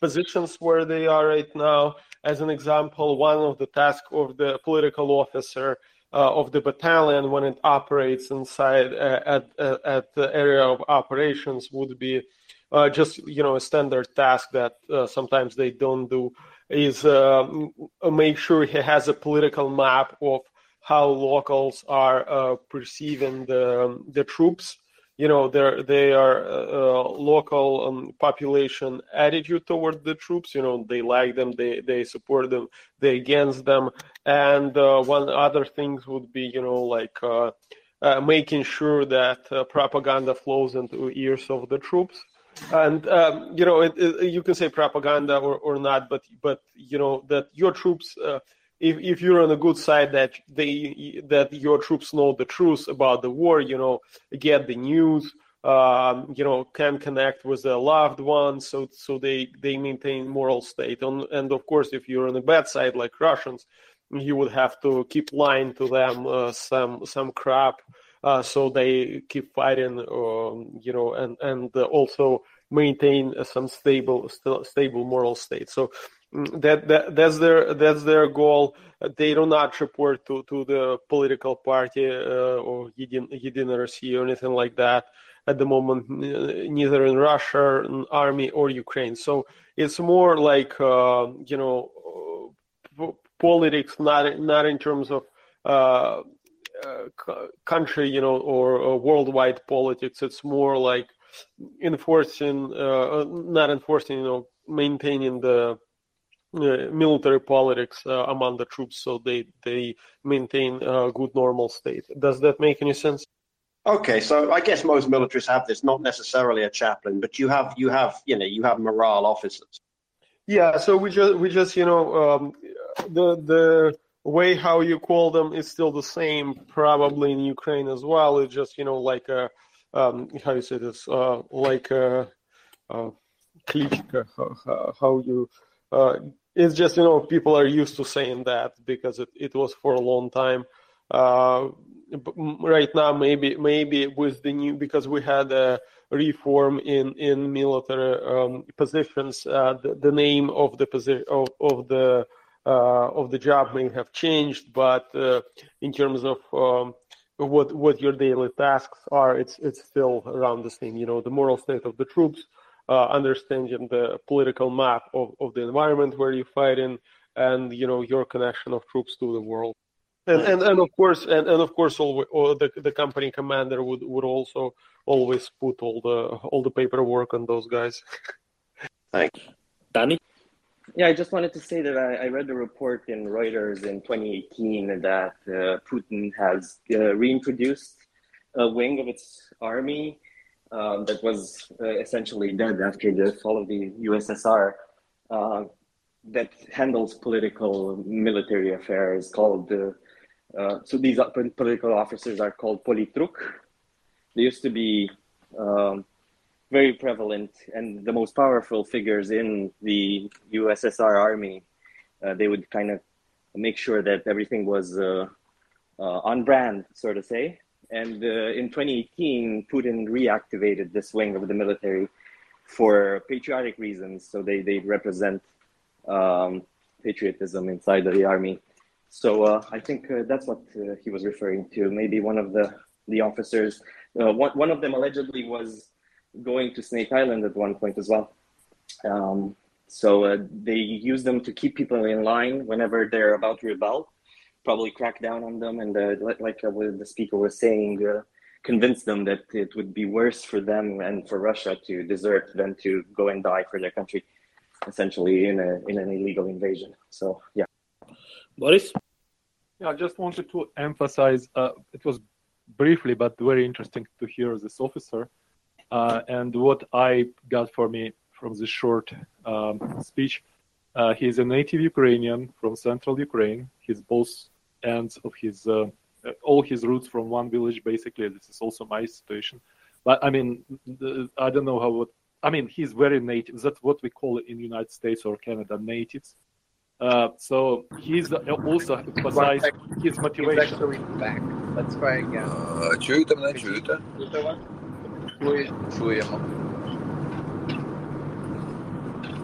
positions where they are right now. As an example, one of the tasks of the political officer uh, of the battalion when it operates inside uh, at, uh, at the area of operations would be uh, just you know a standard task that uh, sometimes they don't do is uh, make sure he has a political map of how locals are perceiving the the troops you know they they are uh, local um, population attitude toward the troops you know they like them they they support them they against them. And uh, one other things would be you know like uh, uh making sure that uh, propaganda flows into ears of the troops. And um, you know it, it, you can say propaganda or, or not but but you know that your troops uh, if if you're on a good side that they that your troops know the truth about the war, you know, get the news, um, you know, can connect with their loved ones, so so they they maintain moral state. And and of course, if you're on the bad side like Russians, you would have to keep lying to them uh, some some crap, uh, so they keep fighting, um, you know, and and also maintain some stable st- stable moral state. So that, that that's their that's their goal. They do not report to, to the political party uh, or Единая Россия or anything like that at the moment, neither in Russia, in army or Ukraine. So it's more like uh, you know politics, not not in terms of uh, uh, country, you know, or, or, worldwide politics. It's more like enforcing, uh, not enforcing, you know, maintaining the uh, military politics uh, among the troops so they they maintain a good normal state. Does that make any sense? Okay so i guess most militaries have this not necessarily a chaplain but you have you have you know you have morale officers. Yeah so we just we just you know um, the the way how you call them is still the same probably in ukraine as well. It's just you know like a um, how you say this uh, like a, a how, how you uh, it's just you know people are used to saying that because it, it was for a long time. Uh, right now maybe maybe with the new because we had a reform in in military um, positions uh, the, the, name of the position of, of the uh, of the job may have changed but uh, in terms of um, what what your daily tasks are it's it's still around the same. You know the moral state of the troops uh, understanding the political map of, of the environment where you fight in, and you know your connection of troops to the world. And and, and of course and, and of course all, all the the company commander would, would also always put all the all the paperwork on those guys. Thanks. Danny? Yeah, I just wanted to say that I, I read a report in Reuters in 2018 that uh, Putin has uh, reintroduced a wing of its army um, that was uh, essentially dead after the fall of the USSR uh, that handles political military affairs called uh, uh so these political officers are called politruk they used to be um, very prevalent and the most powerful figures in the USSR army. Uh, they would kind of make sure that everything was uh, on brand so to say and uh, in 2018, Putin reactivated this wing of the military for patriotic reasons. So they, they represent um, patriotism inside of the army. So uh, I think uh, that's what uh, he was referring to. Maybe one of the, the officers, uh, one, one of them allegedly was going to Snake Island at one point as well. Um, so uh, they use them to keep people in line whenever they're about to rebel probably crack down on them. And uh, like uh, the speaker was saying uh, convince them that it would be worse for them and for russia to desert than to go and die for their country essentially in a in an illegal invasion. So yeah. Boris? Yeah i just wanted to emphasize uh, it was briefly but very interesting to hear this officer. Uh, and what i got for me from this short um, speech uh, he's a native Ukrainian from central Ukraine. He's both ends of his uh, all his roots from one village basically this is also my situation but i mean the, i don't know how what i mean he's very native that's what we call it in united states or canada natives uh, so he's also emphasized his motivation. He's actually back. Let's try again. Uh, чуєте мене, чуєте? Чуємо.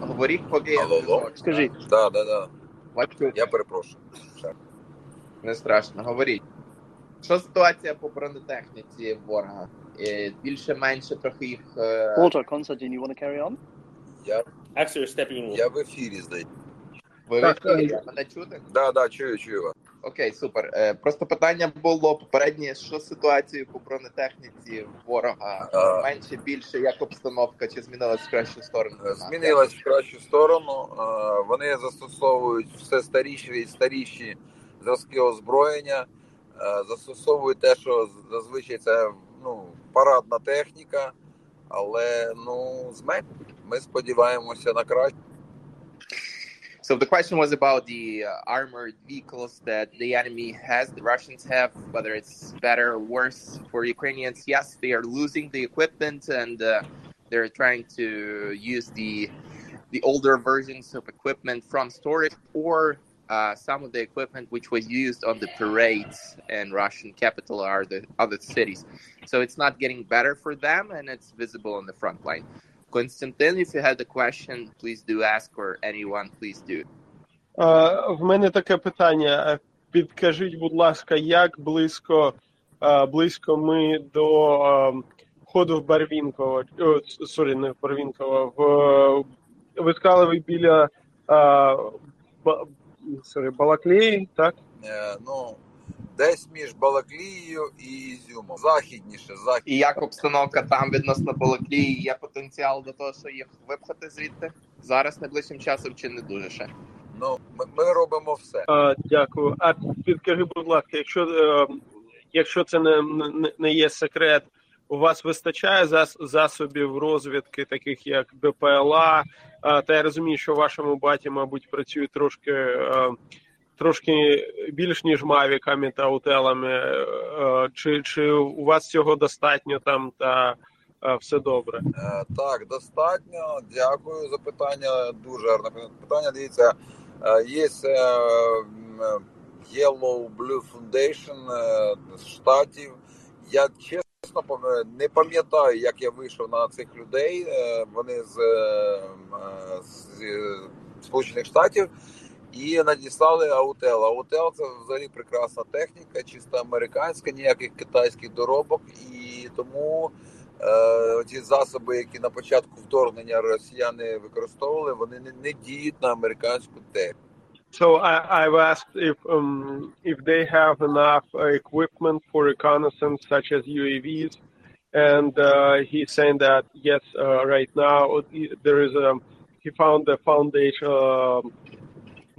Говоріть, поки я Алло, алло. зв'язок. Скажіть. Да, да, да. Вас чути? Я перепрошую. Не страшно, говоріть. Що ситуація по бронетехніці ворога? Е, Більше-менше трохи їх. е, Walter, Konstantin, you want to carry on? Я, Actually, you're stepping in. я в ефірі здаю. Ви в Так, ефірі? мене чути? Да, да, чую, чую вас. Окей, супер. Е, Просто питання було попереднє, що з ситуацією по бронетехніці ворога? А. Менше, більше, як обстановка, чи змінилась в кращу сторону? Е, Змінилась в кращу сторону. Е, Вони застосовують все старіші і старіші зразки озброєння. Е, Застосовують те, що зазвичай це ну, парадна техніка, але ну, зме- ми сподіваємося на краще. So the question was about the uh, armored vehicles that the enemy has, the Russians have, whether it's better or worse for Ukrainians. Yes, they are losing the equipment and uh, they're trying to use the the older versions of equipment from storage or uh, some of the equipment which was used on the parades in Russian capital or the other cities. So it's not getting better for them and it's visible on the front line. Konstantin, if you had a question, please do ask, or anyone, please do. Е, В мене таке питання. Підкажіть, будь ласка, як близько, е, близько ми до е, входу в Барвінково, о, сорі, не в Барвінково, в е, ви сказали, ви біля Ба- Балаклеї, так? Е, Ну, десь між Балаклією і Ізюмом. Західніше, захід. І як обстановка там відносно Балаклії? Є потенціал до того, що їх випхати звідти зараз найближчим часом чи не дуже ще? Ну, ми, ми робимо все. Е, Дякую. А підкажи, будь ласка, якщо, е, якщо це не, не, не є секрет, у вас вистачає зас, засобів розвідки, таких як БПЛА? Е, Та я розумію, що в вашому баті, мабуть, працюють трошки, е, трошки більш ніж мавіками та утелами. Е, Чи, чи у вас цього достатньо там та е, все добре? Е, Так, достатньо. Дякую за питання. Дуже гарне питання. Дивіться, е, є е, Yellow Blue Foundation е, штатів. Я чесно не пам'ятаю, як я вийшов на цих людей. Е, Вони з, е, е, з е, Сполучених Штатів. І надіслали Аутел. Аутел це взагалі прекрасна техніка, чисто американська, ніяких китайських доробок. І тому е, ті засоби, які на початку вторгнення росіяни використовували, вони не, не діють на американську техніку. So I, I've asked if um, if they have enough uh, equipment for reconnaissance, such as UAVs, and uh, he's saying that yes, uh, right now there is a he found a foundation um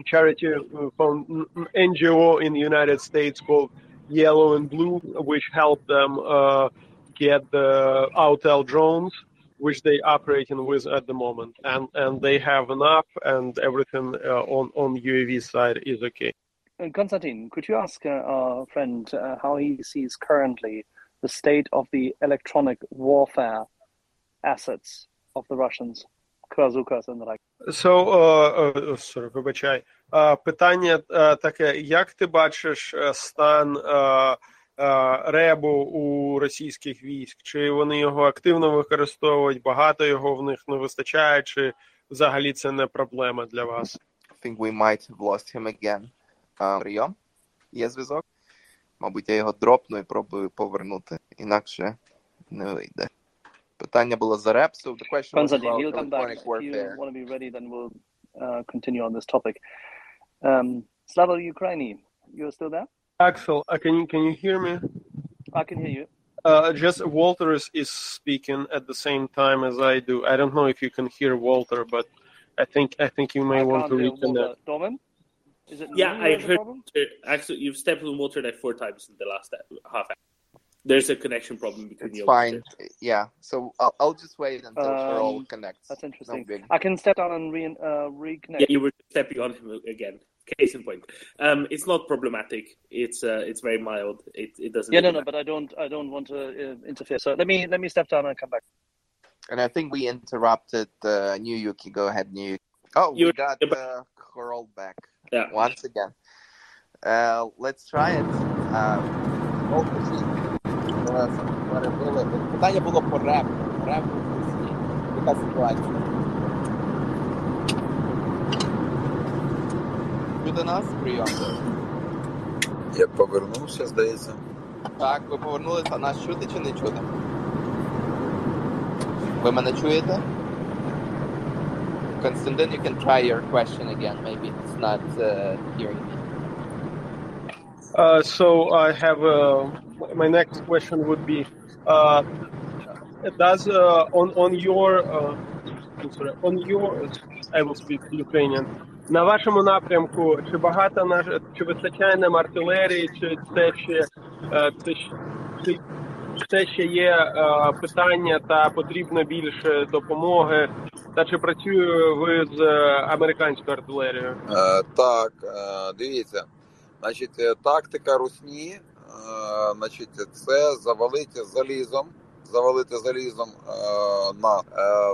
charity uh, NGO in the United States called Yellow and Blue, which helped them uh, get the Autel drones which they operating with at the moment, and and they have enough, and everything uh, on on UAV side is okay. Uh, Konstantin, could you ask uh, our friend uh, how he sees currently the state of the electronic warfare assets of the Russians, Krazukas and the like? So, uh, uh, sorry, вибачай. Uh, питання uh, таке: як ти бачиш uh, стан uh, uh, ребу у російських військ? Чи вони його активно використовують? Багато його в них не вистачає, чи взагалі це не проблема для вас? I think we might have lost him again. А, прийом? Є зв'язок? Мабуть, я його дропну і пробую повернути. Інакше не вийде. Питання було за реп, so the question was about he'll come back. If you want to be ready, then we'll uh, continue on this topic. Um, Slava Ukraini, you're still there? Axel, uh, can you can you hear me? I can hear you. Uh, just Walter is, is speaking at the same time as I do. I don't know if you can hear Walter, but I think I think you may I want to reconnect. Walter. Dorman? Is it Yeah, I who has heard- problem? Actually, you've stepped on Walter like four times in the last uh, half hour. There's a connection problem between It's you. fine. Yeah, so I'll, I'll just wait until Cheryl Um, connects. That's interesting. No. I can step down and re- uh, reconnect. Yeah, you were stepping on him again case in point. Um, it's not problematic. It's uh, it's very mild. It, it doesn't. Yeah, no, matter. no. But I don't I don't want to uh, interfere. So let me let me step down and come back. And I think we interrupted uh, New Yuki. Go ahead, New. Oh, you we got uh, Khorol back yeah. once again. Uh, let's try it. Питання було ситуація. нас? Прийом. Я повернувся, здається. Так, ви повернулися, нас чути чи не чути? Ви мене чуєте? Константин, you can try your question again. Maybe it's not uh, hearing me. Uh, so I have uh, my next question would be: uh, Does uh, on on your uh, I'm sorry, on your I will speak Ukrainian. На вашому напрямку чи багато наш чи вистачає нам артилерії, чи це ще е, це, чи це ще є е, питання та потрібно більше допомоги? Та чи працює ви з е, американською артилерією? Е, так, е, дивіться. Значить, тактика русні, е, значить, це завалити залізом. Завалити залізом е, на е,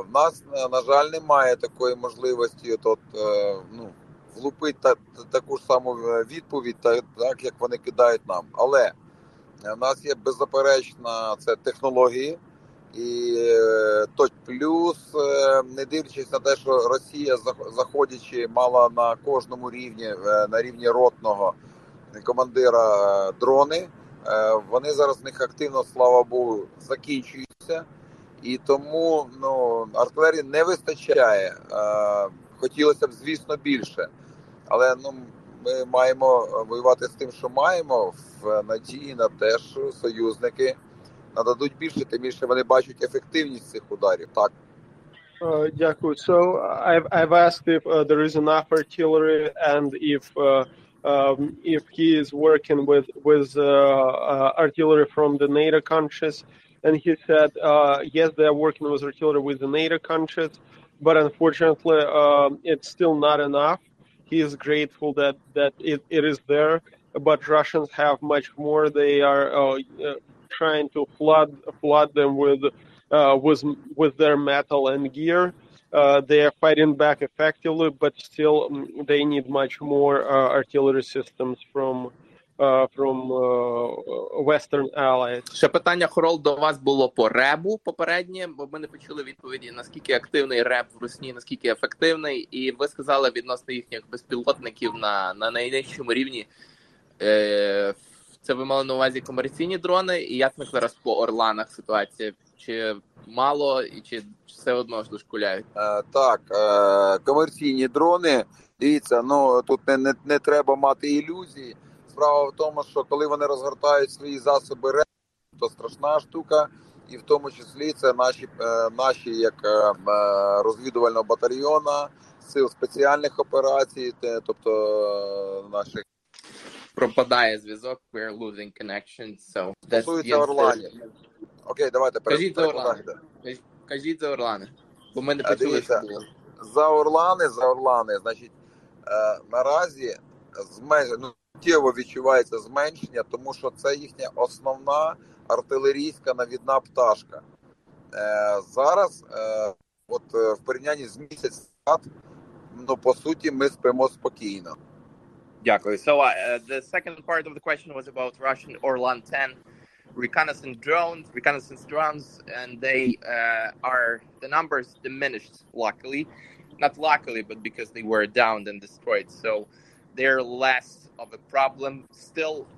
в нас е, на жаль немає такої можливості. От е, ну влупити та, та- таку ж саму е, відповідь, та так як вони кидають нам. Але е, в нас є беззаперечна це технології, і то плюс, не дивлячись на те, що Росія зах- заходячи мала на кожному рівні, на рівні ротного командира дрони. Е, Вони зараз в них активно, слава Богу, закінчуються, і тому ну артилерії не вистачає. Е, Хотілося б, звісно, більше, але ну ми маємо воювати з тим, що маємо, в надії на те, що союзники нададуть більше, тим більше вони бачать ефективність цих ударів. Так. Uh, Дякую. So I've I've asked if uh, there is enough artillery and if uh, um, if he is working with with uh, uh, artillery from the NATO countries, and he said uh, yes, they are working with artillery with the NATO countries, but unfortunately, um, it's still not enough. He is grateful that that it, it is there, but Russians have much more. They are trying to flood flood them with uh, with with their metal and gear. Uh, they are fighting back effectively, but still mm, they need much more uh, artillery systems from uh, from uh, Western allies. Ще питання Хорол до вас було по ребу попереднє, бо ми не почули відповіді, наскільки активний реб в Русні, наскільки ефективний, і ви сказали відносно їхніх безпілотників на, на найнижчому рівні. Е, це ви мали на увазі комерційні дрони, і як ми зараз по Орланах ситуація? Чи мало і чи все одно ж дошкуляють? Е, Так, е, комерційні дрони. Дивіться, ну тут не, не, не треба мати ілюзій. Справа в тому, що коли вони розгортають свої засоби РЕП, то страшна штука, і в тому числі це наші, е, наші як е, е, розвідувального батальйона, сил спеціальних операцій, те- тобто наших Пропадає зв'язок, we're losing connection, so that's стосується Орланів. Окей, давайте Кажіть за. Орлани. Кажіть за Орлани, бо ми не А, почули, що було. за Орлани, за Орлани, значить, е, наразі змен... ну, суттєво відчувається зменшення, тому що це їхня основна артилерійська навідна пташка. Е, зараз, е, от е, в порівнянні з місяць ну по суті, ми спимо спокійно. Exactly. So uh, uh, the second part of the question was about Russian Orlan 10 reconnaissance drones, reconnaissance drones, and they uh, are the numbers diminished. Luckily, not luckily, but because they were downed and destroyed, so they're less of a problem. Still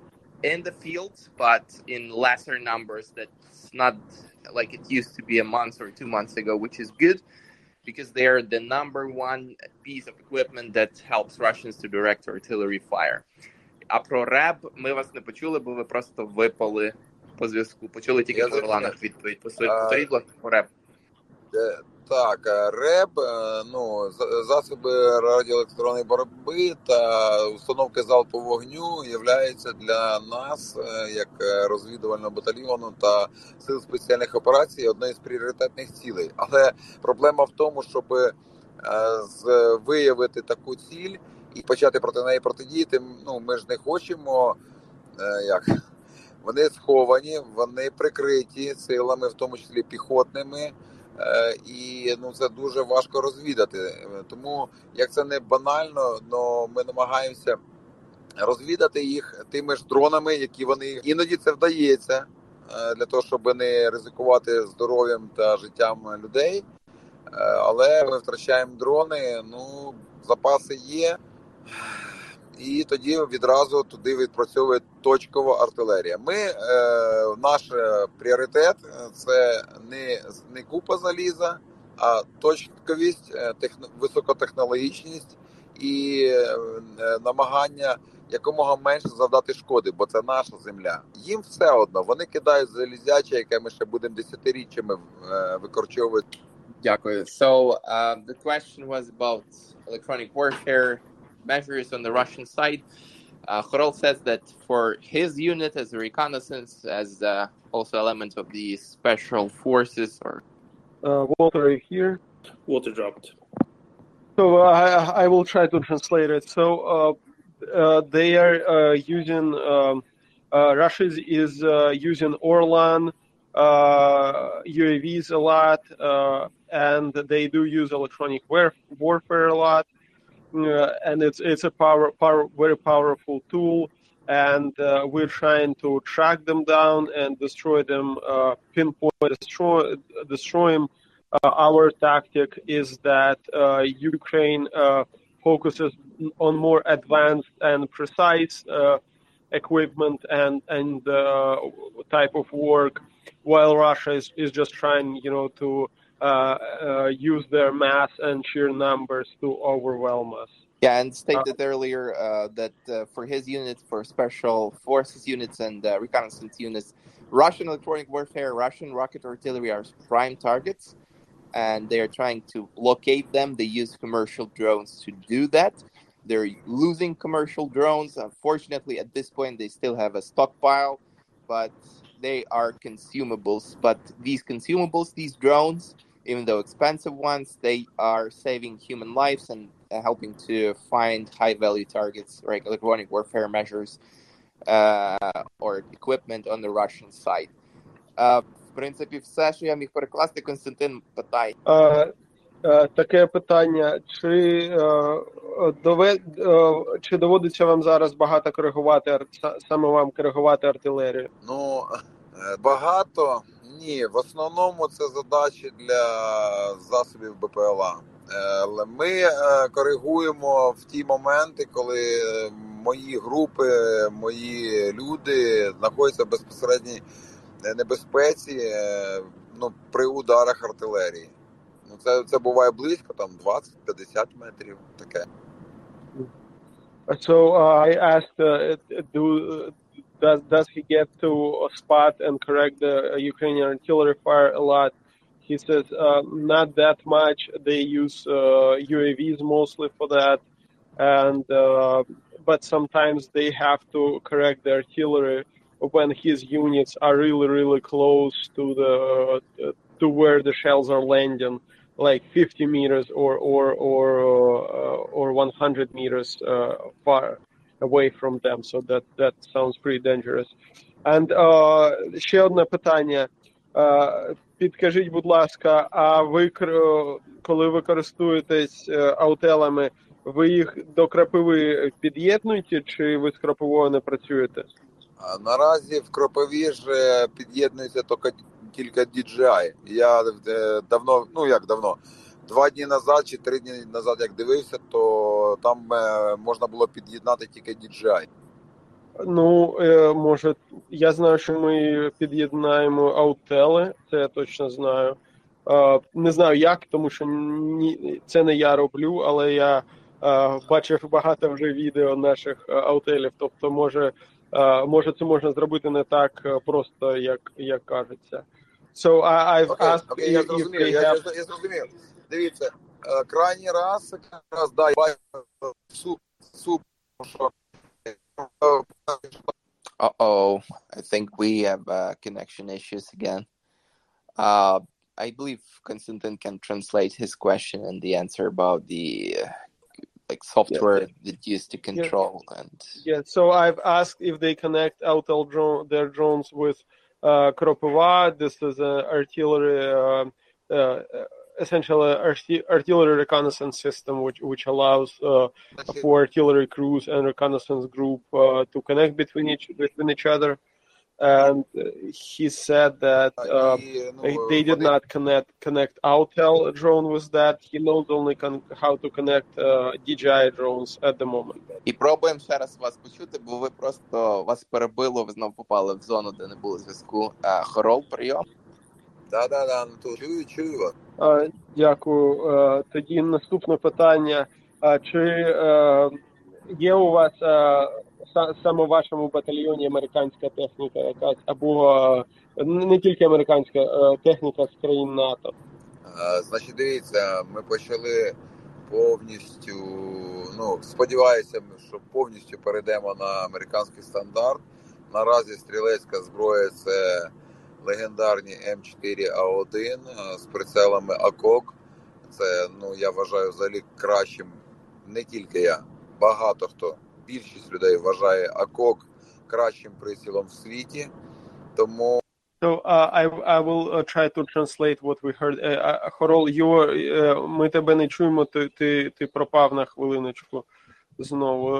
in the field, but in lesser numbers. That's not like it used to be a month or two months ago, which is good because they're the number one piece of equipment that helps Russians to direct artillery fire. А про РЕБ ми вас не почули, бо ви просто випали по зв'язку. Почули тільки Я по Орланах зрозумів. відповідь. Посо- А, Повторіть, будь ласка, по РЕБ. Е, Так, е, РЕБ, е, ну засоби радіоелектронної боротьби та установки залпового вогню являються для нас, е, як розвідувального батальйону та сил спеціальних операцій, однією з пріоритетних цілей. Але проблема в тому, щоб виявити таку ціль і почати проти неї протидіяти. Ну ми ж не хочемо як. Вони сховані, вони прикриті силами, в тому числі піхотними. Е, і ну це дуже важко розвідати. Е, Тому як це не банально, но ми намагаємося розвідати їх тими ж дронами, які вони іноді це вдається е, для того, щоб не ризикувати здоров'ям та життям людей. Але ми втрачаємо дрони. Ну запаси є. І тоді відразу туди відпрацьовує точкова артилерія. Ми е, наш пріоритет це не не купа заліза, а точковість, техно, високотехнологічність і е, намагання якомога менше завдати шкоди, бо це наша земля. Їм все одно вони кидають залізяче, яке ми ще будемо десятиріччями е, викорчовувати. Дякую. So uh, the question was about electronic warfare measures on the Russian side. Uh, Khorol says that for his unit as a reconnaissance, as uh, also element of the special forces, or uh, Walter, are you here? Walter dropped. So I, I will try to translate it. So uh, uh, they are uh, using um, uh, Russia is, is using Orlan UAVs a lot, and they do use electronic warfare a lot. And it's it's a power, power very powerful tool, and we're trying to track them down and destroy them, pinpoint, destroy, destroy them. our tactic is that Ukraine focuses on more advanced and precise uh, equipment and and uh, type of work, while Russia is, is just trying, you know, to uh, use their mass and sheer numbers to overwhelm us. Yeah, and stated earlier uh, that uh, for his units, for special forces units and uh, reconnaissance units, Russian electronic warfare, Russian rocket artillery are prime targets, and they are trying to locate them. They use commercial drones to do that. They're losing commercial drones. Unfortunately, at this point, they still have a stockpile, but they are consumables. But these consumables, these drones, even though expensive ones, they are saving human lives and helping to find high value targets, like electronic warfare measures uh, or equipment on the Russian side. Uh, в принципі, все, що я міг перекласти, Константин питає. Uh, Таке питання: чи довед чи доводиться вам зараз багато коригувати саме вам коригувати артилерію? Ну багато ні. В основному це задачі для засобів БПЛА. Але ми коригуємо в ті моменти, коли мої групи, мої люди знаходяться в безпосередній небезпеці ну, при ударах артилерії. Ну, це це буває близько, там 20-50 метрів. Таке. So uh, I asked, uh, do does does he get to spot and correct the Ukrainian artillery fire a lot? He says uh, not that much. They use UAVs mostly for that, and but sometimes they have to correct the artillery when his units are really really close to the to where the shells are landing like 50 meters or or or uh, or 100 meters uh, far away from them. So that that sounds pretty dangerous. And uh, ще одне питання. Uh, підкажіть, будь ласка, а ви коли ви користуєтесь аутелами, ви їх до крапиви під'єднуєте, чи ви з крапивою не працюєте? Наразі в кропиві ж під'єднується тільки DJI. Я давно, ну як давно, два дні назад чи три дні назад, як дивився, то там можна було під'єднати тільки DJI. Ну, може, я знаю, що ми під'єднаємо аутели, це я точно знаю. Не знаю як, тому що ні, це не я роблю, але я бачив багато вже відео наших аутелів. Тобто, може, може, це можна зробити не так просто, як, як кажеться. So I, I've okay, asked okay, я зрозумів, they я, я, я зрозумів. Дивіться, Э, крайний раз, как раз, да, суп, Uh-oh, I think we have uh, connection issues again. Uh, I believe Konstantin can translate his question and the answer about the uh, like software yeah, yeah. that used to control yeah. and yeah. So I've asked if they connect out drone, their drones with uh, Kropyva. This is an artillery uh, uh, essentially arti- artillery reconnaissance system, which which allows uh, for artillery crews and reconnaissance group uh, to connect between each between each other. and uh, he said that uh, І, ну, they they did вони- not connect connect Autel drone with that. He knows only con- how to connect uh, DJI drones at the moment. І пробуємо ще раз вас почути, бо ви просто вас перебило, ви знову попали в зону, де не було зв'язку. Е, Хорол, прийом. Да, да, да, ну то чую, вас. Дякую. Е, Тоді наступне питання. Чи е, є у вас е, саме в вашому батальйоні американська техніка якась або не тільки американська техніка з країн НАТО? Значить, дивіться, ми почали повністю. Ну, сподіваюся, що повністю перейдемо на американський стандарт. Наразі стрілецька зброя це легендарні М4А1 з прицелами АКОК. Це, ну, я вважаю, взагалі кращим, не тільки я. Багато хто, більшість людей вважає АКОК кращим прицілом в світі. Тому So uh, I I will uh, try to translate what we heard. Uh, Хорол, uh, ми тебе не чуємо. Ти, ти, ти пропав на хвилиночку знову.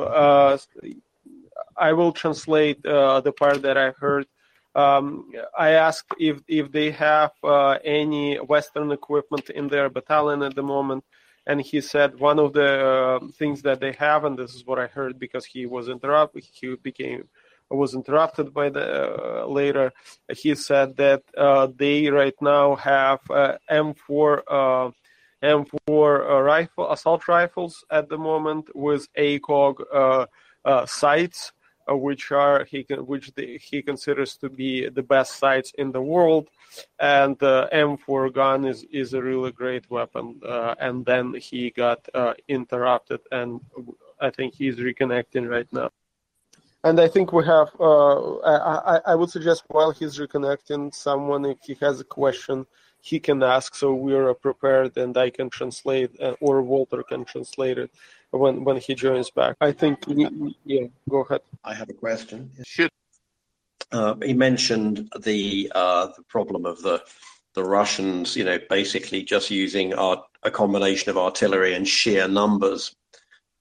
I will translate uh, the part that I heard. Um, I asked if if they have uh, any Western equipment in their battalion at the moment, and he said one of the uh, things that they have, and this is what I heard because he was interrupted. He became was interrupted by the uh, later. He said that uh, they right now have uh, M4 uh, M4 uh, rifle assault rifles at the moment with ACOG sights, which are he can, which they, he considers to be the best sights in the world, and the M4 gun is is a really great weapon. Uh, and then he got uh, interrupted, and I think he's reconnecting right now. And I think we have. Uh, I, I would suggest while he's reconnecting, someone if he has a question, he can ask. So we are prepared, and I can translate, uh, or Walter can translate it when when he joins back. I think. Yeah, go ahead. I have a question. Shoot. Uh, he mentioned the uh, the problem of the the Russians, you know, basically just using our, a combination of artillery and sheer numbers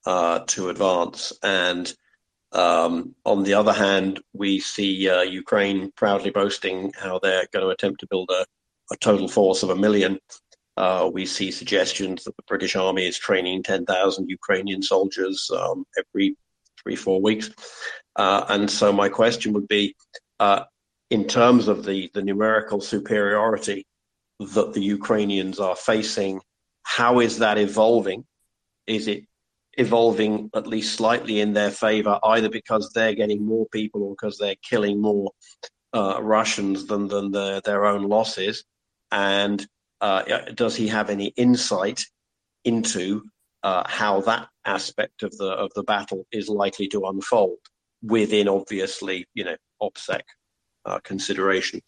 uh, to advance. And um, on the other hand, we see uh, Ukraine proudly boasting how they're going to attempt to build a, a total force of a million. Uh, we see suggestions that the British Army is training 10,000 Ukrainian soldiers um, every three, four weeks. Uh, and so my question would be, uh, in terms of the, the numerical superiority that the Ukrainians are facing, how is that evolving? Is it evolving at least slightly in their favor, either because they're getting more people or because they're killing more uh, Russians than than their their own losses? And uh, does he have any insight into uh, how that aspect of the of the battle is likely to unfold within, obviously, you know, OPSEC uh, consideration?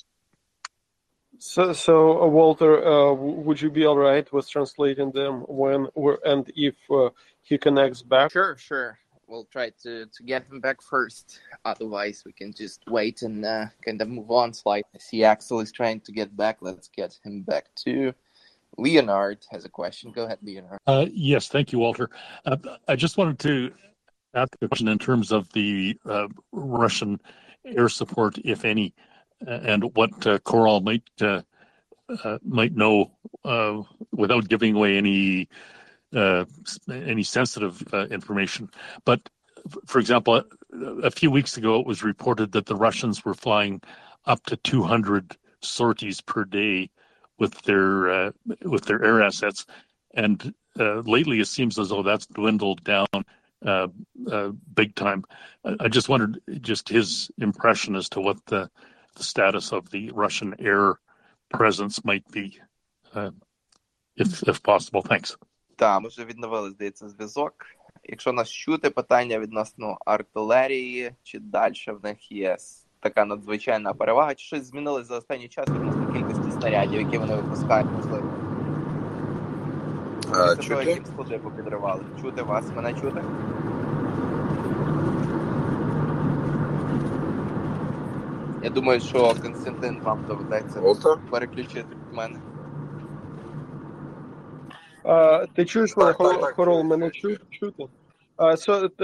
So, so uh, Walter, uh, would you be all right with translating them when we're, and if uh, he connects back? Sure, sure. We'll try to, to get him back first. Otherwise, we can just wait and uh, kind of move on slightly. I see Axel is trying to get back. Let's get him back too. Leonard has a question. Go ahead, Leonard. Uh, yes, thank you, Walter. Uh, I just wanted to ask a question in terms of the uh, Russian air support, if any, and what uh, Khorol might uh, uh, might know without giving away any uh, any sensitive uh, information. But for example, a few weeks ago, it was reported that the Russians were flying up to 200 sorties per day with their uh, with their air assets, and uh, lately it seems as though that's dwindled down uh, big time. I, just wondered just his impression as to what the, the status of the Russian air presence might be, if if possible. Thanks. Так, ми вже відновили, здається, зв'язок. Якщо нас чути, питання відносно артилерії, чи далі в них є така надзвичайна перевага, чи щось змінилось за останній час відносно кількості снарядів, які вони випускають, можливо. А, Після того, чути? як склади попідривали. Чути вас, мене чути? Я думаю, що Константин вам доведеться переключити від мене. А, ти чуєш мене, Так, так, Хор- так, Хорол, мене чу- чути?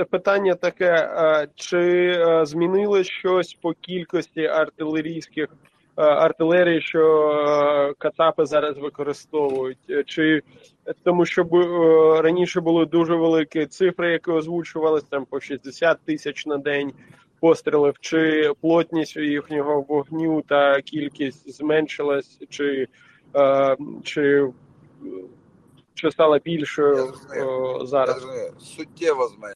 Питання таке: чи змінилось щось по кількості артилерійських артилерії, що Кацапи зараз використовують? Чи тому, що раніше були дуже великі цифри, які озвучувалися там по 60 тисяч на день пострілів, чи плотність їхнього вогню та кількість зменшилась, чи чи чи стала більшою о, зараз? Я суттєво зменшилась.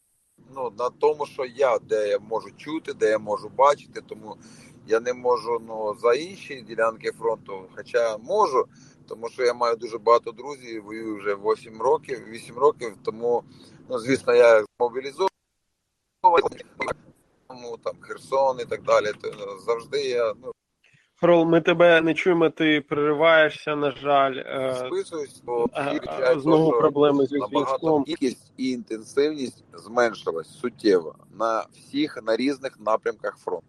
Ну на тому, що я де я можу чути, де я можу бачити, тому я не можу ну за інші ділянки фронту, хоча можу, тому що я маю дуже багато друзів, воюю вже 8 років, 8 років, тому ну звісно, я мобілізований, там Херсон і так далі. То завжди я ну. Фрол, ми тебе не чуємо, ти перериваєшся, на жаль. Списуюсь, бо знову то, проблеми з зв'язком. Кількість і інтенсивність зменшилась суттєво на всіх на різних напрямках фронту.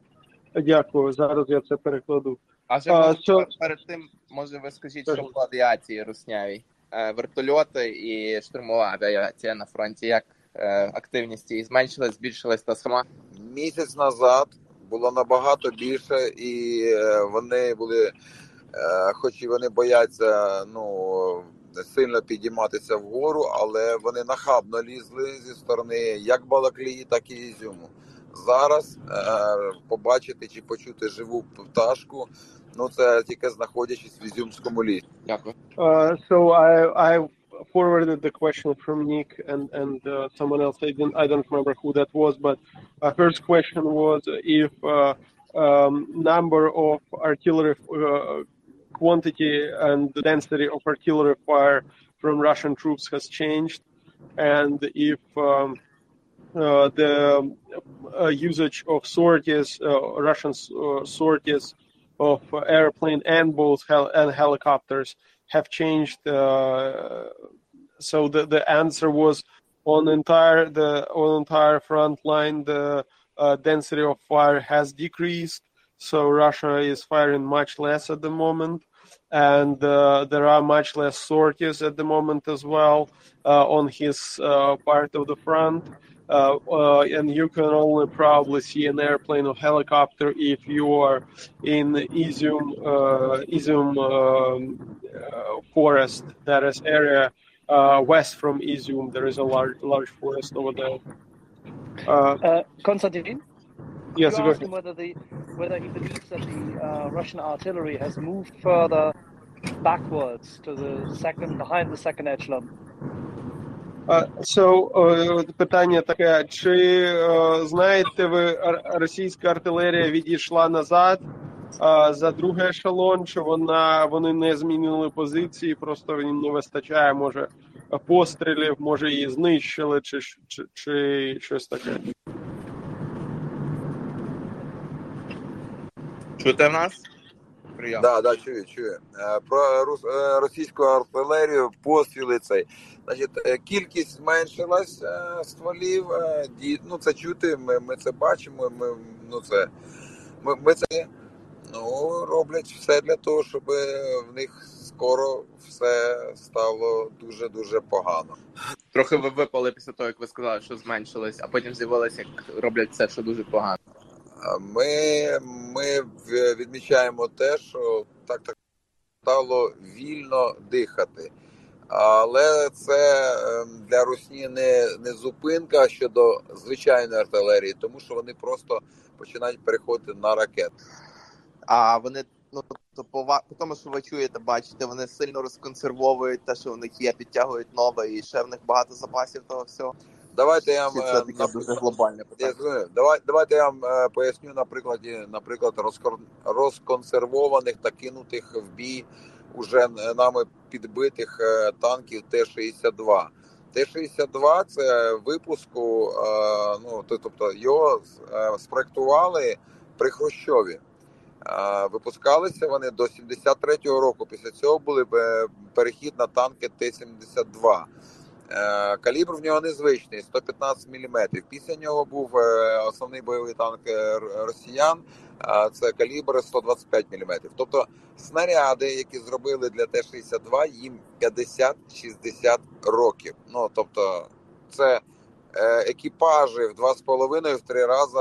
Дякую. Зараз я це перекладу. А вже а, що... перед тим, може, ви скажіть, що по авіації руснявій? Вертольоти і штурмова авіація на фронті. Як активність її зменшилась, збільшилась та сама? Місяць назад було набагато більше, і вони були, хоч і вони бояться, ну. Сильно підійматися вгору, але вони нахабно лізли зі сторони як Балаклії, так і Ізюму. Зараз е, побачити чи почути живу пташку. Ну це тільки знаходячись в Ізюмському лісі. Дякую. Uh, so I I forwarded the question from Nick and and uh, someone else. I didn't I don't remember who that was, but our first question was if uh, um, number of artillery uh, quantity and the density of artillery fire from Russian troops has changed, and if um, uh, the uh, usage of sorties, uh, Russian sorties of airplane and both hel- and helicopters have changed. so the, the answer was on entire the on entire front line the density of fire has decreased. So Russia is firing much less at the moment and uh, there are much less sorties at the moment as well uh, on his uh, part of the front. Uh, uh, and you can only probably see an airplane or helicopter if you are in Izium, uh, Izium um, uh, forest. That is area uh, west from Izium. There is a large large forest over there. Uh, Konstantin. Yes, you asked him whether the whether he believes that the Russian artillery has moved further backwards to the second behind the second echelon. So, питання таке: чи знаєте ви, російська артилерія відійшла назад за другий ешелон, чи вона вони не змінили позиції, просто їм не вистачає, може, пострілів, може її знищили, чи, чи, чи щось таке? Чути нас? Прийом. Да, да, чую, чую. Про російську артилерію постріли цей. Значить, кількість зменшилась стволів. Ну, це чути. Ми ми це бачимо. Ми ну це ми, ми це ну роблять все для того, щоб в них скоро все стало дуже дуже погано. Трохи ви випали після того, як ви сказали, що зменшилось, а потім з'явилося, як роблять все, що дуже погано. Ми ми відмічаємо те, що так так стало вільно дихати. Але це ем, для Русні не не зупинка щодо звичайної артилерії, тому що вони просто починають переходити на ракети. А вони ну то по, по тому, що ви чуєте, бачите, вони сильно розконсервовують те, що в них є, підтягують нове, і ще в них багато запасів того всього. Давайте я вам це таке дуже глобальне питання. Давай, давайте я вам е, поясню на прикладі, наприклад, розконсервованих та кинутих в бій уже нами підбитих е, танків Т-62. Т-62 це випуску, е, ну тобто його спроектували при Хрущові. Випускалися вони до 73-го року. Після цього були перехід на танки Т-72. Е, калібр в нього незвичний 115 мм. Після нього був е, основний бойовий танк е, росіян. Це калібр 125 мм. Тобто снаряди, які зробили для Т-62, їм 50-60 років. Ну тобто, це екіпажі в два з половиною в три рази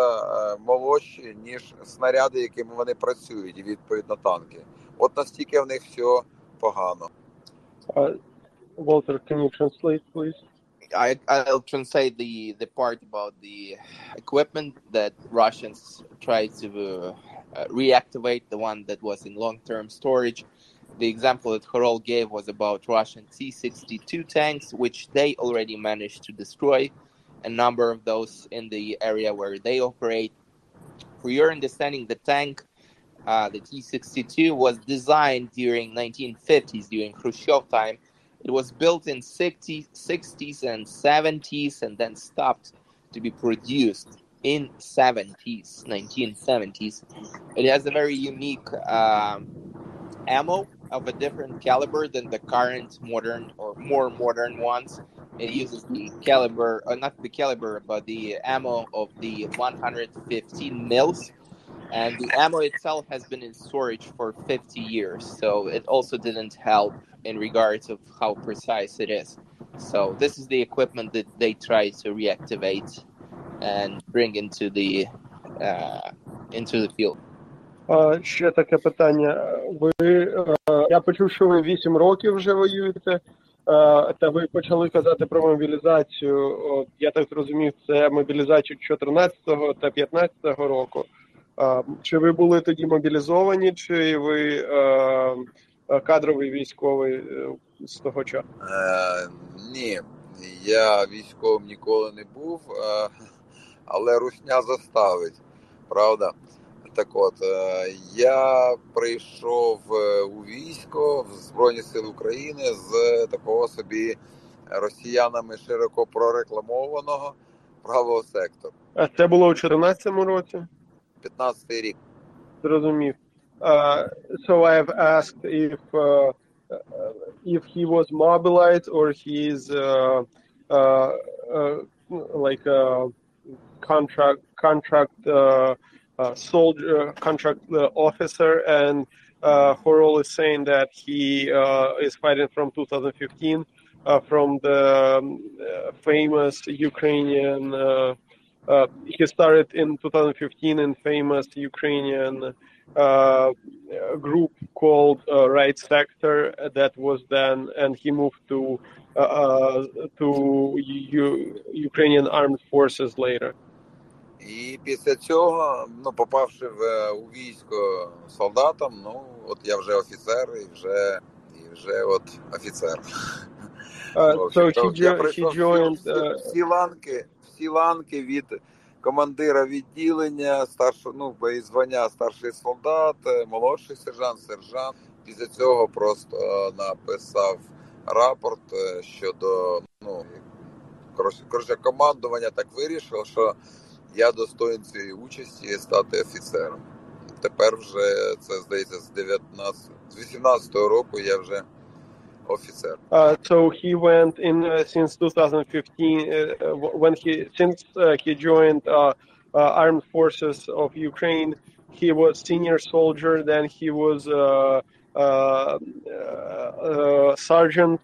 молодші, ніж снаряди, якими вони працюють, і відповідно танки. От настільки в них все погано. Walter, can you translate, please? I I'll translate the the part about the equipment that Russians tried to uh, reactivate, the one that was in long-term storage. The example that Khorol gave was about Russian T-62 tanks, which they already managed to destroy a number of those in the area where they operate. For your understanding, the tank, uh, the T-62, was designed during 1950s, during Khrushchev time. It was built in 60s, 60s and 70s, and then stopped to be produced in 70s, 1970s. It has a very unique um, ammo of a different caliber than the current modern or more modern ones. It uses the caliber, uh, not the caliber, but the ammo of the 115 mils. And the ammo itself has been in storage for 50 years, so it also didn't help in regards of how precise it is. So this is the equipment that they try to reactivate and bring into the uh, into the field. Ще таке питання. Ви е, я почув, що ви 8 років вже воюєте, е, та ви почали казати про мобілізацію. Я так зрозумів, це мобілізацію 14-го та 15-го року. Чи ви були тоді мобілізовані, чи ви е, кадровий військовий е, з того часу? Е, ні, я військовим ніколи не був, е, але русня заставить, правда? Так от, е, я прийшов е, у військо в Збройні Сили України з такого собі росіянами широко прорекламованого правого сектору. А це було у 14-му році? 15-й рік. Зрозумів. Uh, so I have asked if uh, if he was mobilized or uh, uh, uh, like a contract contract uh, uh, soldier contract uh, officer, and uh, Khorol is saying that he uh, is fighting from 2015 uh, from the um, uh, famous Ukrainian. Uh, uh, he started in 2015 in famous Ukrainian uh, group called uh, Right Sector. That was then, and he moved to uh, uh, to U- Ukrainian armed forces later. І після цього, ну, попавши в у військо солдатом, ну от я вже офіцер і вже і вже от офіцер. Uh, so he, jo- he joined. Uh, всі ланки, всі ланки від командира відділення, старшого, ну, звання старший солдат, е, молодший сержант, сержант. Після цього просто е, написав рапорт е, щодо ну, коротше, командування так вирішило, що я достоин цієї участі стати офіцером. Тепер вже це здається з 19, з 18-го року я вже officer? Uh, so he went in uh, since 2015 uh, uh, when he since uh, he joined armed forces of Ukraine. He was senior soldier. Then he was sergeant,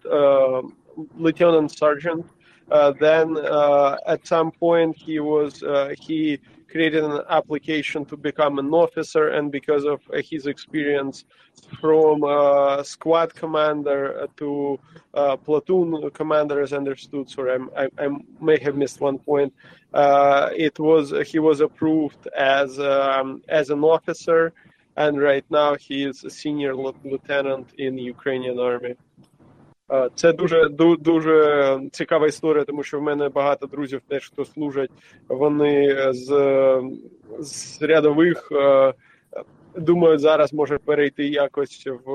lieutenant sergeant. Uh, then uh, at some point he was uh, he created an application to become an officer, and because of his experience from uh, squad commander to uh, platoon commander, as understood. Sorry, I'm, I, I may have missed one point. Uh, it was he was approved as um, as an officer, and right now he is a senior lieutenant in the Ukrainian army. Е, Це дуже дуже цікава історія, тому що в мене багато друзів теж хто служать. Вони з, з рядових е, думають зараз може перейти якось в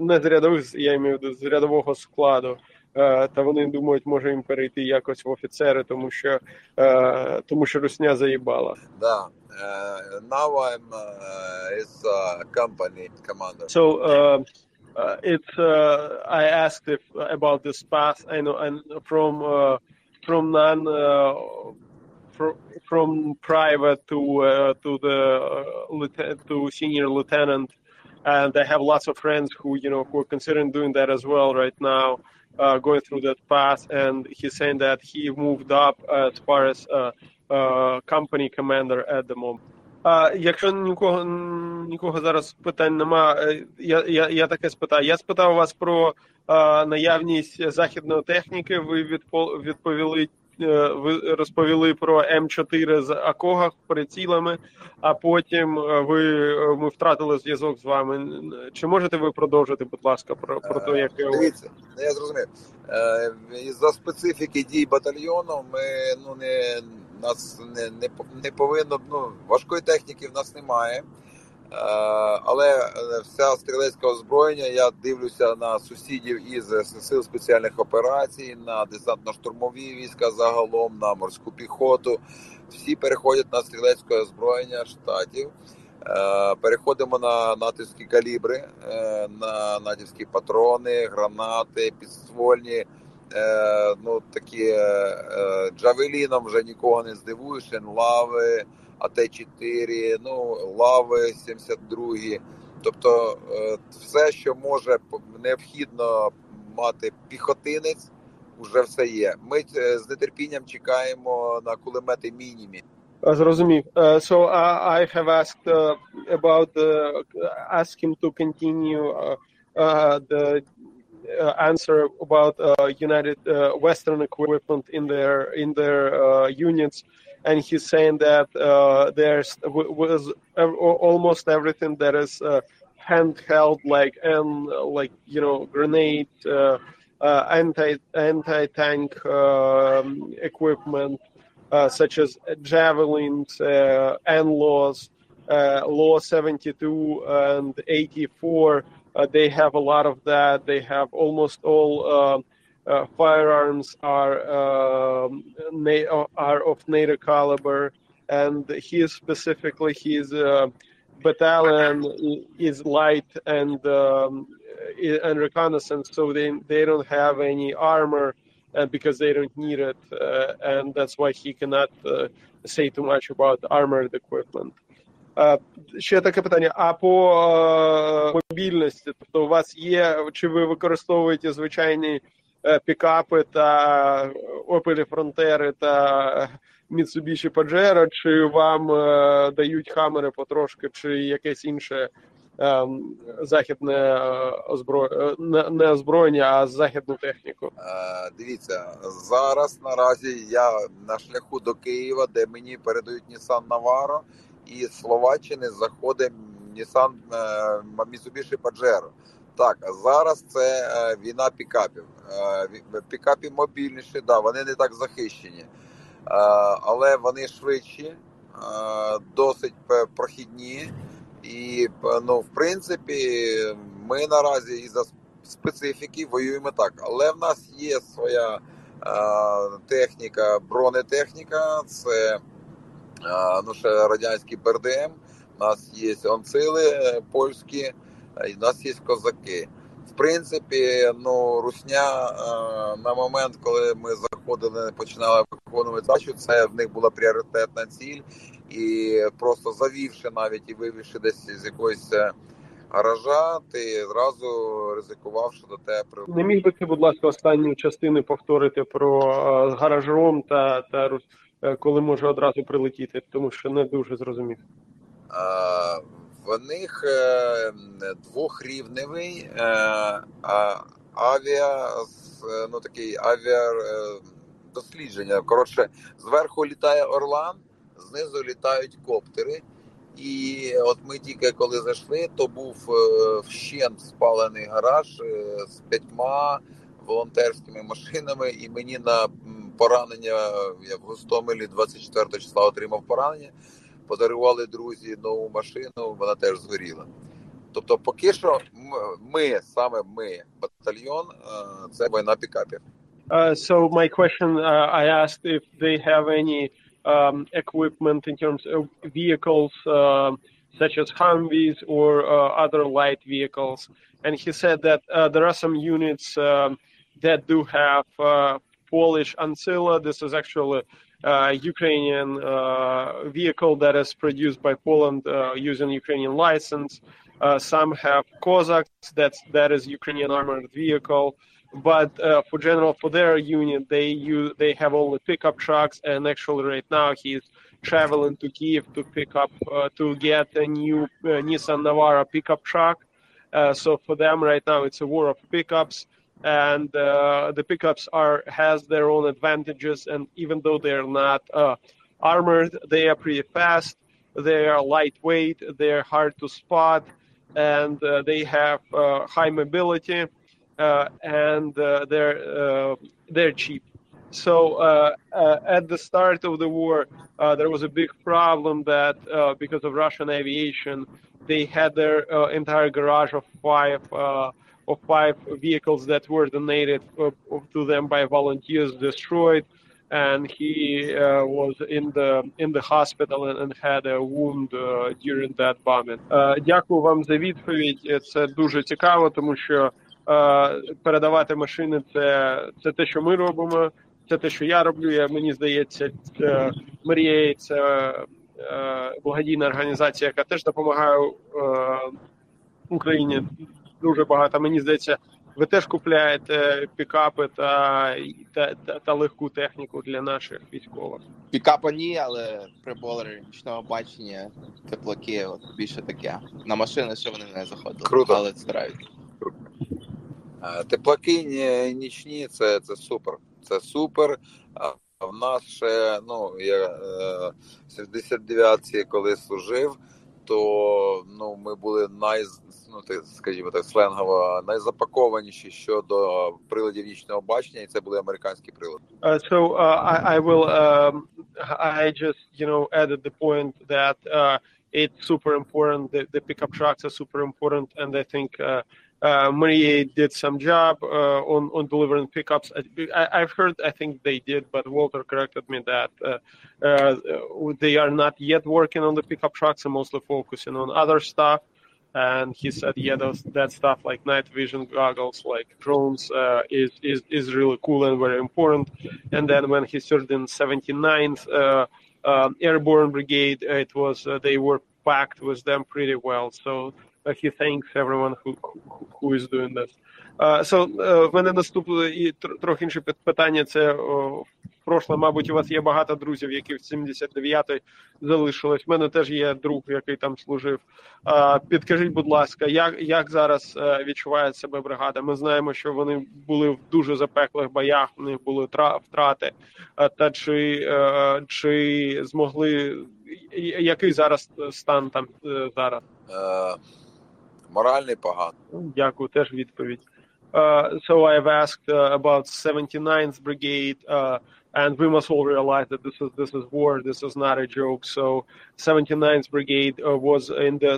не з рядових, я маю з рядового складу. Е, Та вони думають, може їм перейти якось в офіцери, тому що тому що русня заїбала. Да. Uh, now I'm uh, is uh, company commander. So uh, uh, it's uh, I asked if about this path. I know and from uh, from non uh, from, from private to uh, to the uh, to senior lieutenant, and I have lots of friends who you know who are considering doing that as well right now. going through that path, and he's saying that he moved up as far as company commander at the moment. А якщо нікого нікого зараз питань нема, е, я я, я таке спитаю. Я спитав вас про а, наявність західної техніки. Ви відпо, відповіли Е, ви розповіли про М4 з Акогах прицілами, а потім е, ви ми втратили зв'язок з вами. Чи можете ви продовжити, будь ласка, про про те, як дивіться? Я зрозумів за специфіки дій батальйону. Ми ну не нас не не, не повинно ну важкої техніки в нас немає. Е, але е, вся стрілецька озброєння, я дивлюся на сусідів із сил спеціальних операцій, на десантно-штурмові війська загалом, на морську піхоту. Всі переходять на стрілецьке озброєння штатів. Е, переходимо на натівські калібри, на натівські патрони, гранати, підствольні. Ну такі джавеліном вже нікого не здивуєш, лави. АТ-4, ну лави 72. Тобто е, все, що може необхідно мати піхотинець, вже все є. Ми е, з нетерпінням чекаємо на кулемети мінімі. Зрозумів. Uh, so uh, I have asked uh, about the ask him to continue the answer about United Western equipment in their in their units. and he's saying that uh, there's was almost everything that is uh, handheld, like and like you know grenade, uh, uh anti anti tank um, equipment, uh, such as javelins, uh, laws uh, Law 72 and 84. They have a lot of that. They have almost all uh, firearms are um, na- are of NATO caliber, and his specifically his uh, battalion is light and um, and reconnaissance, so they they don't have any armor. Uh, because they don't need it, uh, and that's why he cannot uh, say too much about armored equipment. Ще таке питання: а по мобільності, тобто у вас є, чи ви використовуєте звичайні пікапи та Opel Frontera та Mitsubishi Pajero, чи вам дають хамери потрошки, чи якесь інше західне озброєння, не озброєння, а західну техніку? Дивіться, зараз наразі я на шляху до Києва, де мені передають Nissan Navaro, і Словаччини заходить Nissan Mitsubishi Pajero. Так, зараз це е, війна пікапів. Е, пікапі мобільніші, да, вони не так захищені, е, але вони швидші, е, досить прохідні. І ну, в принципі, ми наразі із за специфіки воюємо так. Але в нас є своя е, техніка, бронетехніка, це е, ну, ще радянський БРДМ, у нас є онцили польські. і в нас є козаки. В принципі, ну русня е, на момент, коли ми заходили, починали виконувати задачу, це в них була пріоритетна ціль, і просто завівши навіть і вивівши десь з якоїсь е, гаража, ти зразу ризикував, що до тебе не міг би ти, будь ласка, останню частину повторити про е, гаражом та та коли може одразу прилетіти, тому що не дуже зрозумів. В них е, двохрівневий е, авіа ну такий авіа е, дослідження. Коротше, зверху літає Орлан, знизу літають коптери. І от ми тільки коли зайшли, то був вщент спалений гараж з п'ятьма волонтерськими машинами, і мені на поранення я в Гостомелі 24 числа отримав поранення подарували друзі нову машину, вона теж згоріла. Тобто, поки що ми саме ми батальйон, це війна пікапів. Uh, so my question, uh, I asked if they have any um, equipment in terms of vehicles, uh, such as Humvees or uh, other light vehicles, and he said that uh, there are some units um, that do have uh, Polish Oncilla. This is actually uh, Ukrainian uh, vehicle that is produced by Poland uh, using Ukrainian license. some have Cossacks, that's that is Ukrainian armored vehicle. but uh, for general for their unit they use they have only pickup trucks and actually right now he's traveling to Kiev to pick up uh, to get a new uh, Nissan Navara pickup truck. Uh, so for them right now it's a war of pickups and uh, the pickups are has their own advantages and even though they're not uh, armored they are pretty fast they are lightweight they're hard to spot and uh, they have uh, high mobility uh, and uh, they're they're cheap. So at the start of the war there was a big problem that because of russian aviation they had their entire garage of five of five vehicles that were donated uh, to them by volunteers destroyed and he uh, was in the in the hospital and, and had a wound uh, during that bombing. Uh, дякую вам за відповідь. Це дуже цікаво, тому що е, передавати машини це, це те, що ми робимо. Це те, що я роблю. Я, мені здається, Марія це благодійна організація, яка теж допомагає Україні дуже багато. Мені здається, ви теж купляєте пікапи та, та, та, та легку техніку для наших військових. Пікапа ні, але прибори нічного бачення, теплаки, от більше таке. На машини ще вони не заходили, Круто. але старають. Е, Теплаки ні- нічні це, це супер. Це супер. А в нас ще, ну, я е, в 69-ці, коли служив, то ну, ми були най, ну, так, скажімо так, сленгово найзапакованіші щодо приладів нічного бачення, і це були американські прилади. Uh, so uh, I, I will. Um, I just you know added the point that uh, it's super important. The, the pickup trucks are super important, and I think uh, uh, did some job uh, on on delivering pickups. I, I've heard. I think they did, but Walter corrected me that uh, uh, they are not yet working on the pickup trucks and mostly focusing on other stuff. And he said, yeah, those, that stuff like night vision goggles, like drones, uh, is, is is really cool and very important. And then when he served in 79th uh, um, Airborne Brigade, it was they were packed with them pretty well. So he thanks everyone who who, is doing this. Uh, so, uh, в мене наступне і тр- трохи інше пит- питання. Це о, прошле, мабуть, у вас є багато друзів, які в 79-й залишились. У мене теж є друг, який там служив. А, підкажіть, будь ласка, як, як зараз е, відчуває себе бригада? Ми знаємо, що вони були в дуже запеклих боях, у них були тра- втрати. Та чи, е, чи змогли який зараз стан там зараз? Е, моральний погано. Дякую, теж відповідь. Uh, so I've asked uh, about 79th Brigade, uh, and we must all realize that this is this is war. This is not a joke. So 79th Brigade uh, was in the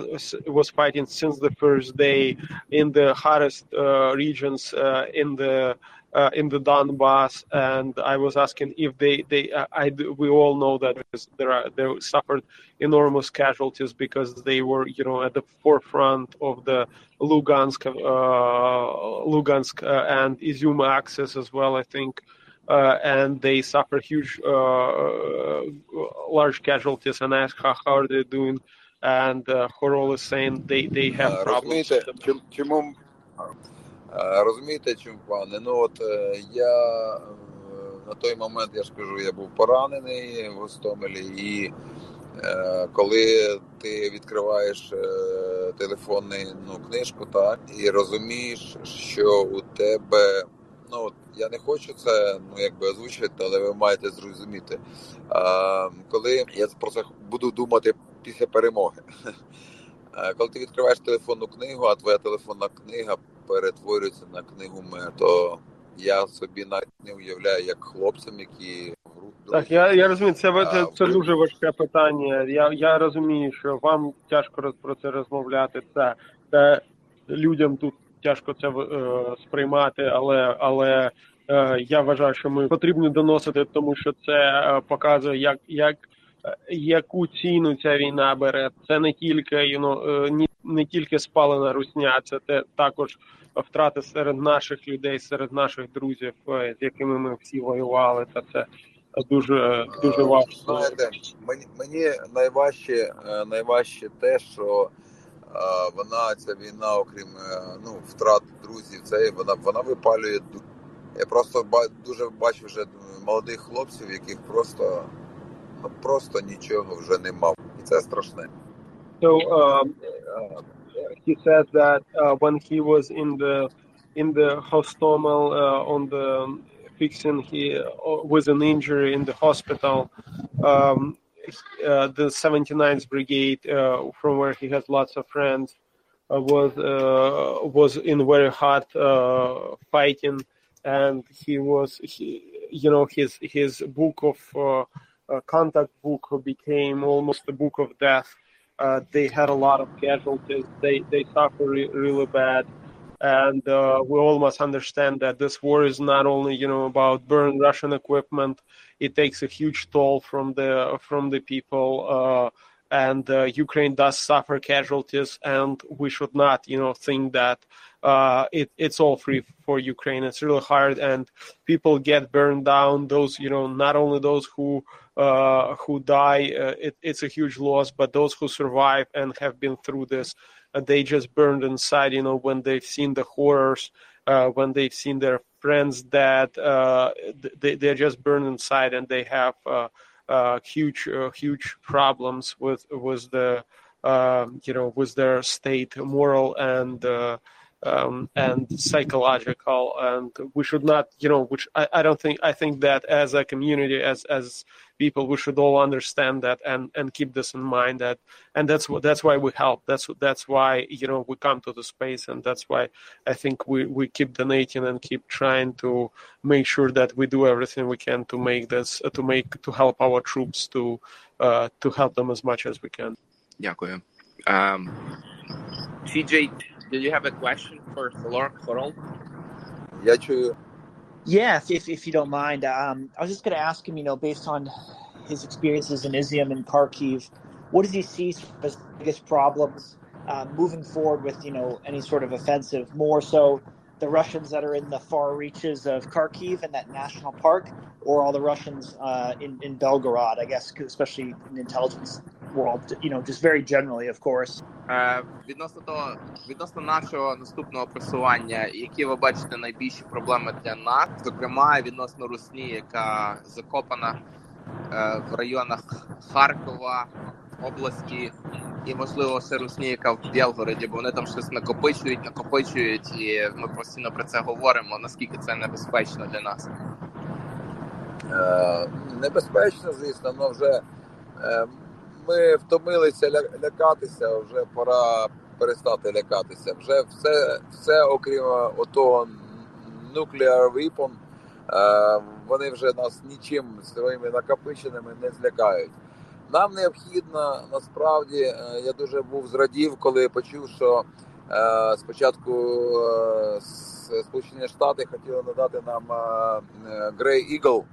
was fighting since the first day in the hottest uh, regions uh, in the uh, in the Donbass, and I was asking if they they uh, I we all know that there are they suffered enormous casualties because they were you know at the forefront of the Lugansk uh, Lugansk uh, and Izium axis as well I think uh, and they suffer huge uh, large casualties and ask how, how are they doing and uh, Khorol is saying they they have problems Розумієте, чим- е, пане? Ну от е, я е, на той момент я ж кажу, я був поранений в Гостомелі, і е, коли ти відкриваєш е, телефонний ну, книжку, так і розумієш, що у тебе. Ну, я не хочу це ну якби озвучити, але ви маєте зрозуміти. А, коли я про це буду думати після перемоги. Е, Коли ти відкриваєш телефонну книгу, а твоя телефонна книга перетворюється на книгу мир, то я собі навіть не уявляю, як хлопцям, які Так, я, я розумію, це, це, А, це ви- дуже важке питання. Я, я розумію, що вам тяжко роз- про це розмовляти. Це, це людям тут тяжко це е, сприймати, але, але е, я вважаю, що ми потрібно доносити, тому що це е, показує, як, як, е, яку ціну ця війна бере. Це не тільки you know, е, ні, не тільки спалена русня, це те, також втрати серед наших людей, серед наших друзів, е, з якими ми всі воювали. Та це дуже дуже Е, важко. Знаєте, мені, мені найважче, е, найважче те, що вона ця війна, окрім ну, втрат друзів, це вона вона випалює. Я просто дуже бачу вже молодих хлопців, яких просто ну просто нічого вже не мав, і це страшне. So um, uh, he said that uh, when he was in the in the Hostomel uh, on the fixing he with an injury in the hospital, um, uh, the 79th Brigade, uh, from where he has lots of friends, uh, was was in very hot fighting, and he was he, you know his his book of contact book became almost a book of death. They had a lot of casualties. They they suffer re- really bad. And uh, we all must understand that this war is not only you know about burn russian equipment. It takes a huge toll from the from the people uh, and uh, ukraine does suffer casualties and we should not you know think that it, it's all free for ukraine. It's really hard and people get burned down. Those you know not only those who Uh, who die uh, it, it's a huge loss but those who survive and have been through this uh, they just burned inside you know when they've seen the horrors uh, when they've seen their friends that uh, they, they're just burned inside and they have uh, huge huge problems with with the um, you know with their state moral and um, and psychological and we should not you know which I, I don't think I think that as a community as as people we should all understand that and and keep this in mind that and that's what that's why we help that's that's why you know we come to the space and that's why i think we we keep donating and keep trying to make sure that we do everything we can to make this uh, to make to help our troops to uh, to help them as much as we can Дякую. Um, CJ, do you have a question for Flor Coral? Yeah, true. Yeah, if, if, if you don't mind, um, I was just going to ask him, you know, based on his experiences in Izium and Kharkiv, what does he see as biggest problems uh, moving forward with, you know, any sort of offensive? More so the Russians that are in the far reaches of Kharkiv and that national park, or all the Russians uh, in, in Belgorod, I guess, especially in intelligence? World, you know, just very generally, of course. Е, відносно того, відносно нашого наступного просування, які ви бачите найбільші проблеми для нас, зокрема відносно Русні, яка закопана е, в районах Харкова, області, і можливо ще Русні, яка в Білгороді, бо вони там щось накопичують, накопичують, і ми постійно про це говоримо. Наскільки це небезпечно для нас? Е, небезпечно, звісно, але вже. Е, ми втомилися лякатися, вже пора перестати лякатися. Вже все, все окрім отого nuclear weapon, вони вже нас нічим своїми накопиченими не злякають. Нам необхідно насправді, я дуже був зрадів, коли почув, що спочатку Сполучені Штати хотіли надати нам Grey Eagle,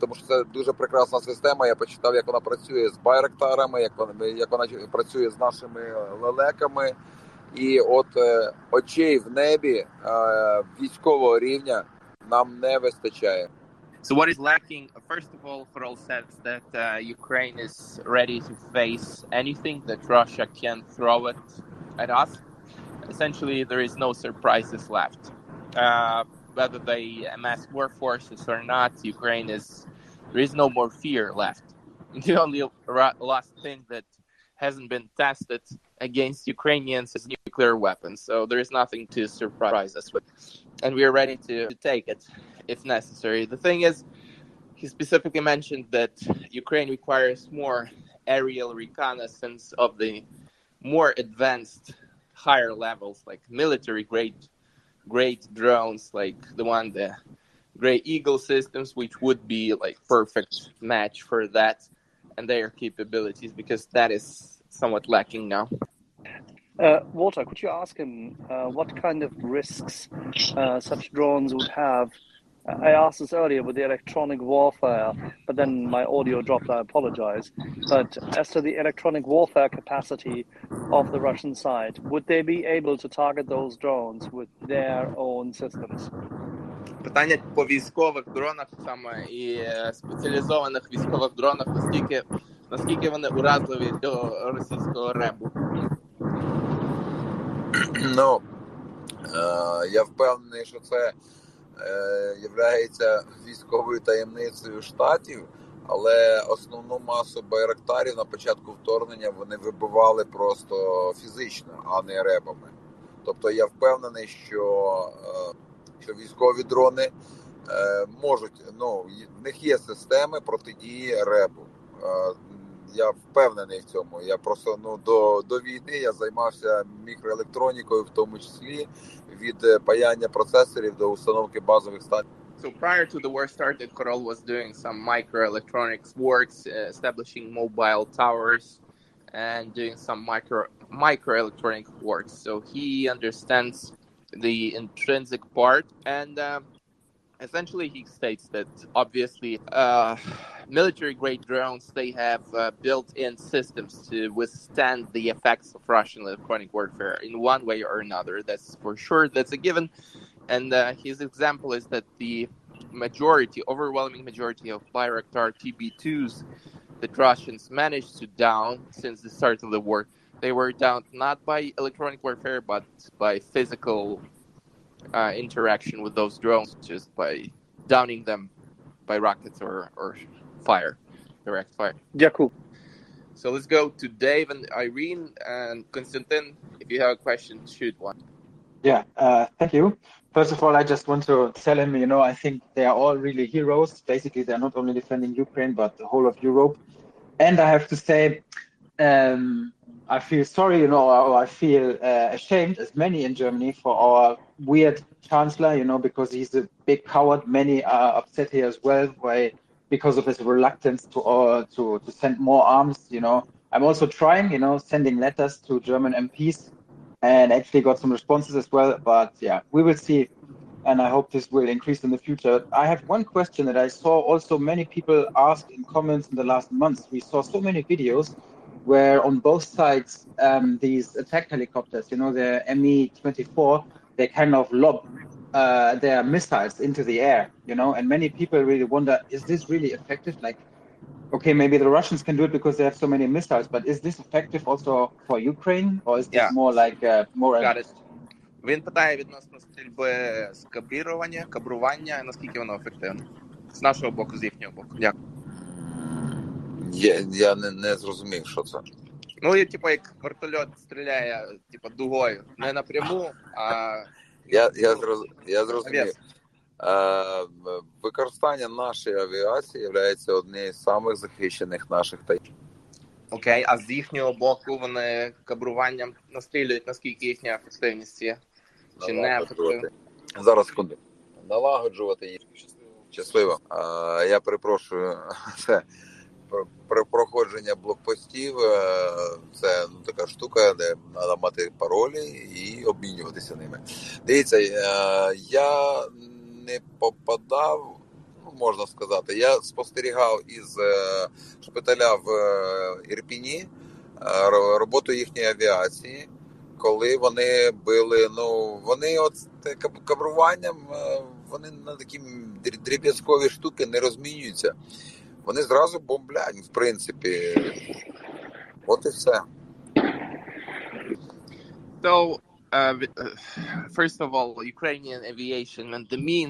тому що це дуже прекрасна система. Я почитав, як вона працює з байректарами, як вона як вона працює з нашими лелеками, і от очей в небі військового рівня нам не вистачає. So what is lacking? First of all, Farol says that uh, Ukraine is ready to face anything that Russia can throw it at us. Essentially, there is no surprises left. Uh, whether they amass more forces or not, Ukraine is there is no more fear left. The only last thing that hasn't been tested against Ukrainians is nuclear weapons. So there is nothing to surprise us with, and we are ready to, to take it if necessary. The thing is, he specifically mentioned that Ukraine requires more aerial reconnaissance of the more advanced higher levels, like military grade great drones like the one the Grey Eagle systems, which would be like perfect match for that and their capabilities because that is somewhat lacking now. Uh, Walter, could you ask him uh, what kind of risks uh, such drones would have? I asked this earlier with the electronic warfare, but then my audio dropped. I apologize. But as to the electronic warfare capacity of the Russian side, would they be able to target those drones with their own systems? Питання по військових дронах саме і спеціалізованих військових дронах, наскільки наскільки вони уразливі до російського ребу? Ну е, я впевнений, що це Е, є військовою таємницею штатів, але основну масу байрактарів на початку вторгнення вони вибивали просто фізично, а не ребами. Тобто я впевнений, що, е, що військові дрони е, можуть ну в них є системи протидії ребу. Я впевнений в цьому. Я просто ну до до війни я займався мікроелектронікою, в тому числі від паяння процесорів до установки базових станцій. So prior to the war started, Khorol was doing some microelectronics works, uh, establishing mobile towers, and doing some micro microelectronic works. So he understands the intrinsic part and. Uh, essentially he states that obviously uh, military grade drones they have uh, built-in systems to withstand the effects of russian electronic warfare in one way or another. That's for sure that's a given. And uh, his example is that the majority overwhelming majority of bayraktar tb2s that russians managed to down since the start of the war they were down not by electronic warfare but by physical uh, interaction with those drones just by downing them by rockets or, or fire, direct fire. Yeah, cool. So let's go to Dave and Irene and Konstantin. If you have a question, shoot one. Yeah, uh, thank you. First of all, I just want to tell him, you know, I think they are all really heroes. Basically, they're not only defending Ukraine, but the whole of Europe. And I have to say, um, I feel sorry, you know, or I feel uh, ashamed, as many in Germany, for our weird chancellor, you know, because he's a big coward. Many are upset here as well, by because of his reluctance to uh, to to send more arms. You know, I'm also trying, you know, sending letters to German MPs, and actually got some responses as well. But yeah, we will see, and I hope this will increase in the future. I have one question that I saw also many people ask in comments in the last months. We saw so many videos where on both sides um, these attack helicopters, you know, the Mi-24, they kind of lob uh, their missiles into the air, you know, and many people really wonder, is this really effective? Like, okay, maybe the Russians can do it because they have so many missiles, but is this effective also for Ukraine, or is this yeah. more like uh, more? Got it. Він питає відносно стрільби з кабрування, наскільки воно ефективне з нашого боку, з їхнього боку. Дякую. Я, я не, не зрозумів, що це. Ну, і, типу, як вертольот стріляє, типу, дугою. Не напряму, а. Я я, зроз, я зрозумів. Е, використання нашої авіації є однією з самих захищених наших таїв. Окей, а з їхнього боку вони кабруванням настрілюють, наскільки їхня ефективність є? Чи не ефективна? Зараз секунду. Налагоджувати їх. Щасливо. Е, я перепрошую це проходження блокпостів е, це ну, така штука, де треба мати паролі і обмінюватися ними. Дивіться, е, я не попадав, ну можна сказати, я спостерігав із е, шпиталя в Ірпіні роботу їхньої авіації. Коли вони били, ну вони от кабруванням, вони на такі дріб'язкові штуки не розмінюються. Вони зразу бомблять, в принципі. От і все. So, uh, first of all, Ukrainian aviation and the means